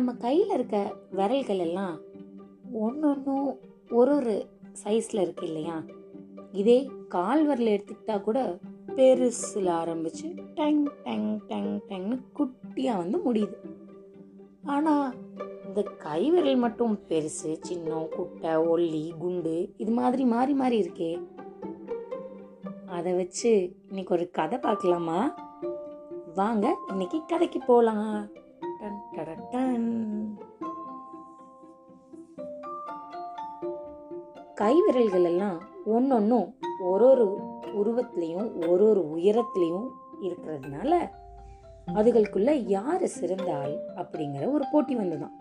நம்ம கையில் இருக்க விரல்கள் எல்லாம் ஒன்றொன்றும் ஒரு ஒரு சைஸில் இருக்கு இல்லையா? இதே கால் விரல் எடுத்துக்கிட்டா கூட பெருசில் ஆரம்பித்து டங் டங் டங் டங்னு குட்டியாக வந்து முடியுது. ஆனால் இந்த கை விரல் மட்டும் பெருசு சின்னம் குட்டை ஒல்லி குண்டு இது மாதிரி மாறி மாறி இருக்கே. அதை வச்சு இன்னைக்கு ஒரு கதை பார்க்கலாமா? வாங்க இன்னைக்கு கதைக்கு போகலாம் டன் கை விரல்கள் எல்லாம் ஒன்னொன்னும் ஒரு ஒரு உருவத்திலையும் ஒரு ஒரு உயரத்திலையும் இருக்கிறதுனால அதுகளுக்குள்ள யாரு சிறந்த ஆள் அப்படிங்கிற ஒரு போட்டி வந்துதான்.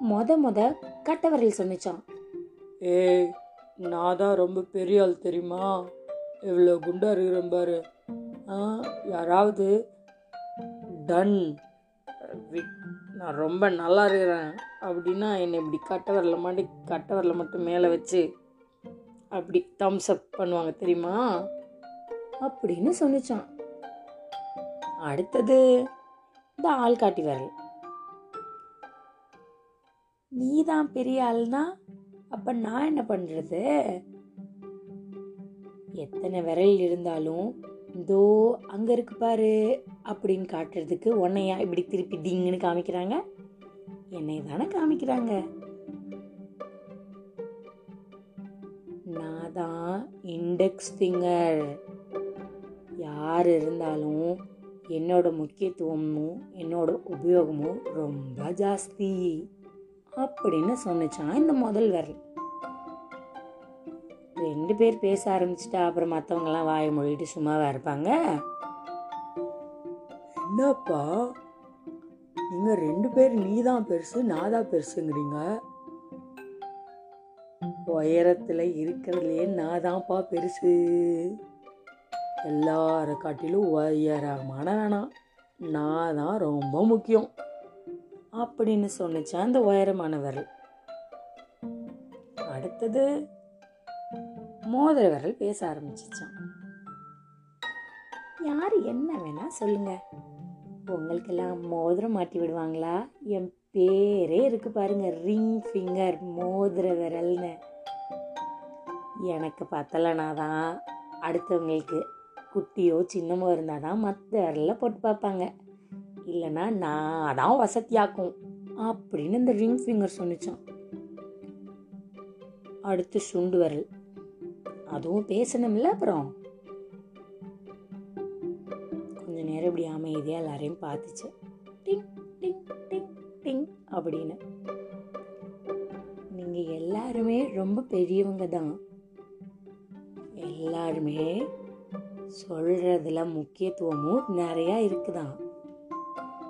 மொத மொத கட்டவரில் விரல் சொன்னிச்சான் ஏய் நான் தான் ரொம்ப பெரிய ஆள் தெரியுமா? எவ்வளோ குண்டா இருக்கிறேன் பாரு. ஆ யாராவது டன் நான் ரொம்ப நல்லா இருக்கிறேன். அப்படின்னா என்னை இப்படி கட்ட வரல மாட்டி கட்ட வரல மட்டும் மேலே வச்சு அப்படி தம்ஸ் அப் பண்ணுவாங்க தெரியுமா? அப்படின்னு சொன்னிச்சான். அடுத்தது இந்த ஆள் காட்டி விரல். நீ தான் பெரிய ஆள்னா அப்ப நான் என்ன பண்றது? எத்தனை விரல் இருந்தாலும் இதோ அங்கே இருக்கு பாரு அப்படின்னு காட்டுறதுக்கு உன்னையா இப்படி திருப்பி டிங்குன்னு காமிக்கிறாங்க? என்னை தானே காமிக்கிறாங்க? நான் தான் இண்டெக்ஸ் ஃபிங்கர் யார் இருந்தாலும் என்னோட முக்கியத்துவமும் என்னோட உபயோகமும் ரொம்ப ஜாஸ்தி. அப்படின்னு சொன்னிச்சான் இந்த முதல் விரல் ரெண்டு பேர் பேச ஆரம்பிச்சிட்டா அப்புறம் மற்றவங்கெல்லாம் வாயை மொழிட்டு சும்மாவா இருப்பாங்க? என்னப்பா? நீங்கள் ரெண்டு பேர் நீ தான் பெருசு நான் தான் பெருசுங்கிறீங்க? உயரத்தில் இருக்கிறதுலே நான் தான்ப்பா பெருசு. எல்லாரை காட்டிலும் உயரமான வேணாம் நான்? தான் ரொம்ப முக்கியம். அப்படின்னு சொன்னிச்சான் அந்த உயரமான விரல் அடுத்தது மோதிர விரல் பேச ஆரம்பிச்சிச்சான் யார் என்ன வேணா சொல்லுங்க. உங்களுக்கெல்லாம் மோதிரம் மாட்டி விடுவாங்களா? என் பேரே இருக்கு பாருங்க ரிங் ஃபிங்கர் மோதிர விரல்னு. எனக்கு பத்தலைனா தான் அடுத்தவங்களுக்கு குட்டியோ சின்னமோ இருந்தால் தான் மற்ற விரலில் போட்டு பார்ப்பாங்க. இல்லைன்னா நான் தான் வசதியாக்கும் அப்படின்னு இந்த ரிங் ஃபிங்கர் சொன்னிச்சான். அடுத்து சுண்டு விரல். அதுவும் பேசணும்ல அப்புறம். கொஞ்ச நேரம் இப்படி அமைதியாக எல்லாரையும் பார்த்துச்சு. டிங் டிங் டிங் டிங் அப்படின்னு. நீங்கள் எல்லாருமே ரொம்ப பெரியவங்க தான். எல்லாருமே சொல்கிறதுல முக்கியத்துவமும் நிறையா இருக்குதான்.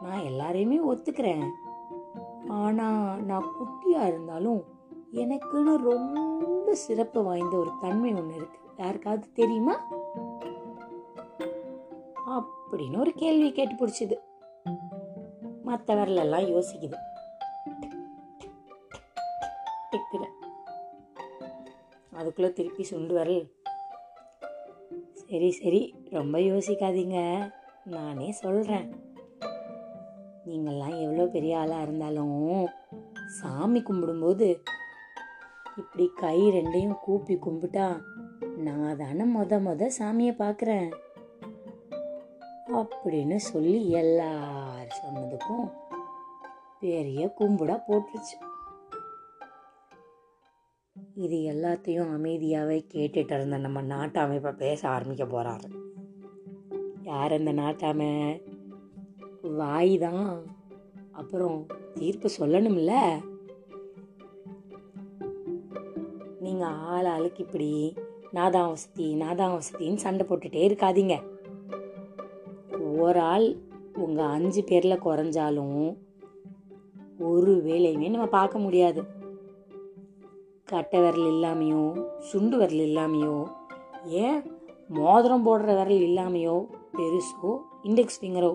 நான் எல்லாரையுமே ஒத்துக்கிறேன். ஆனால் நான் குட்டியாக இருந்தாலும் எனக்குன்னு ரொம்ப சிறப்பு வாய்ந்த ஒரு தன்மை ஒன்று இருக்கு. யாருக்காவது தெரியுமா? அப்படின்னு ஒரு கேள்வி கேட்டு பிடிச்சது. மற்ற விரலெல்லாம் யோசிக்குது. டிக்குன்னு. அதுக்குள்ள திருப்பி சுண்டு வரல் சரி சரி ரொம்ப யோசிக்காதீங்க. நானே சொல்கிறேன் நீங்கள்லாம் எவ்வளோ பெரிய ஆளாக இருந்தாலும் சாமி கும்பிடும்போது இப்படி கை ரெண்டையும் கூப்பி கும்பிட்டா நான் தானே மொத மொத சாமியை பார்க்குறேன். அப்படின்னு சொல்லி எல்லார் சொன்னதுக்கும் பெரிய கும்புடா போட்டுருச்சு. இது எல்லாத்தையும் அமைதியாகவே கேட்டுட்டு இருந்த நம்ம நாட்டாமை இப்போ பேச ஆரம்பிக்க போகிறாரு யார் அந்த நாட்டாமை? வாய் தான். அப்புறம் தீர்ப்பு சொல்லணும்ல? நீங்கள் ஆள் ஆளுக்கு இப்படி நாதான் வசதி நாதான் வசதின்னு சண்டை போட்டுட்டே இருக்காதீங்க. ஒரு ஆள் உங்கள் அஞ்சு பேரில் குறைஞ்சாலும் ஒரு வேலையுமே நம்ம பார்க்க முடியாது. கட்டை விரல் இல்லாமையோ சுண்டு விரல் இல்லாமையோ ஏன் மோதிரம் போடுற விரல் இல்லாமையோ பெருசோ இண்டெக்ஸ் ஃபிங்கரோ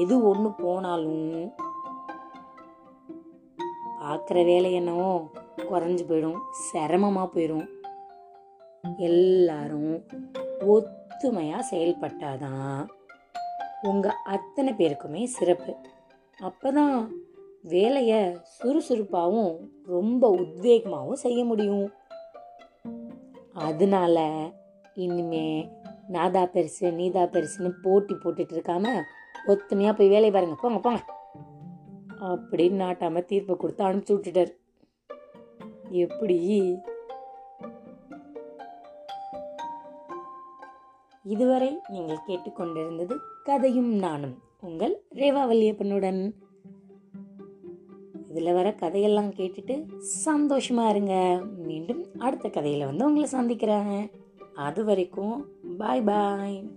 எது ஒன்று போனாலும் பார்க்குற வேலை என்னவோ? குறைஞ்சு போயிடும் சிரமமாக போயிடும் எல்லாரும் ஒத்துமையாக செயல்பட்டாதான் உங்கள் அத்தனை பேருக்குமே சிறப்பு. அப்பதான் வேலையை சுறுசுறுப்பாகவும் ரொம்ப உத்வேகமாகவும் செய்ய முடியும். அதனால இனிமே நாதா பெருசு நீதா பெருசுன்னு போட்டி போட்டுட்டு இருக்காம ஒத்துமையாக போய் வேலையை பாருங்க. போங்க போங்க. அப்படின்னு நாட்டாம தீர்ப்பு கொடுத்து அனுப்பிச்சு விட்டுட்டார். எப்படி? இதுவரை நீங்கள் கேட்டுக்கொண்டிருந்தது கதையும் நானும் உங்கள் ரேவா வல்லியப்பனுடன் இதில் வர கதையெல்லாம் கேட்டுட்டு சந்தோஷமா இருங்க. மீண்டும் அடுத்த கதையில் வந்து உங்களை சந்திக்கிறேன். அது வரைக்கும் பாய் பாய்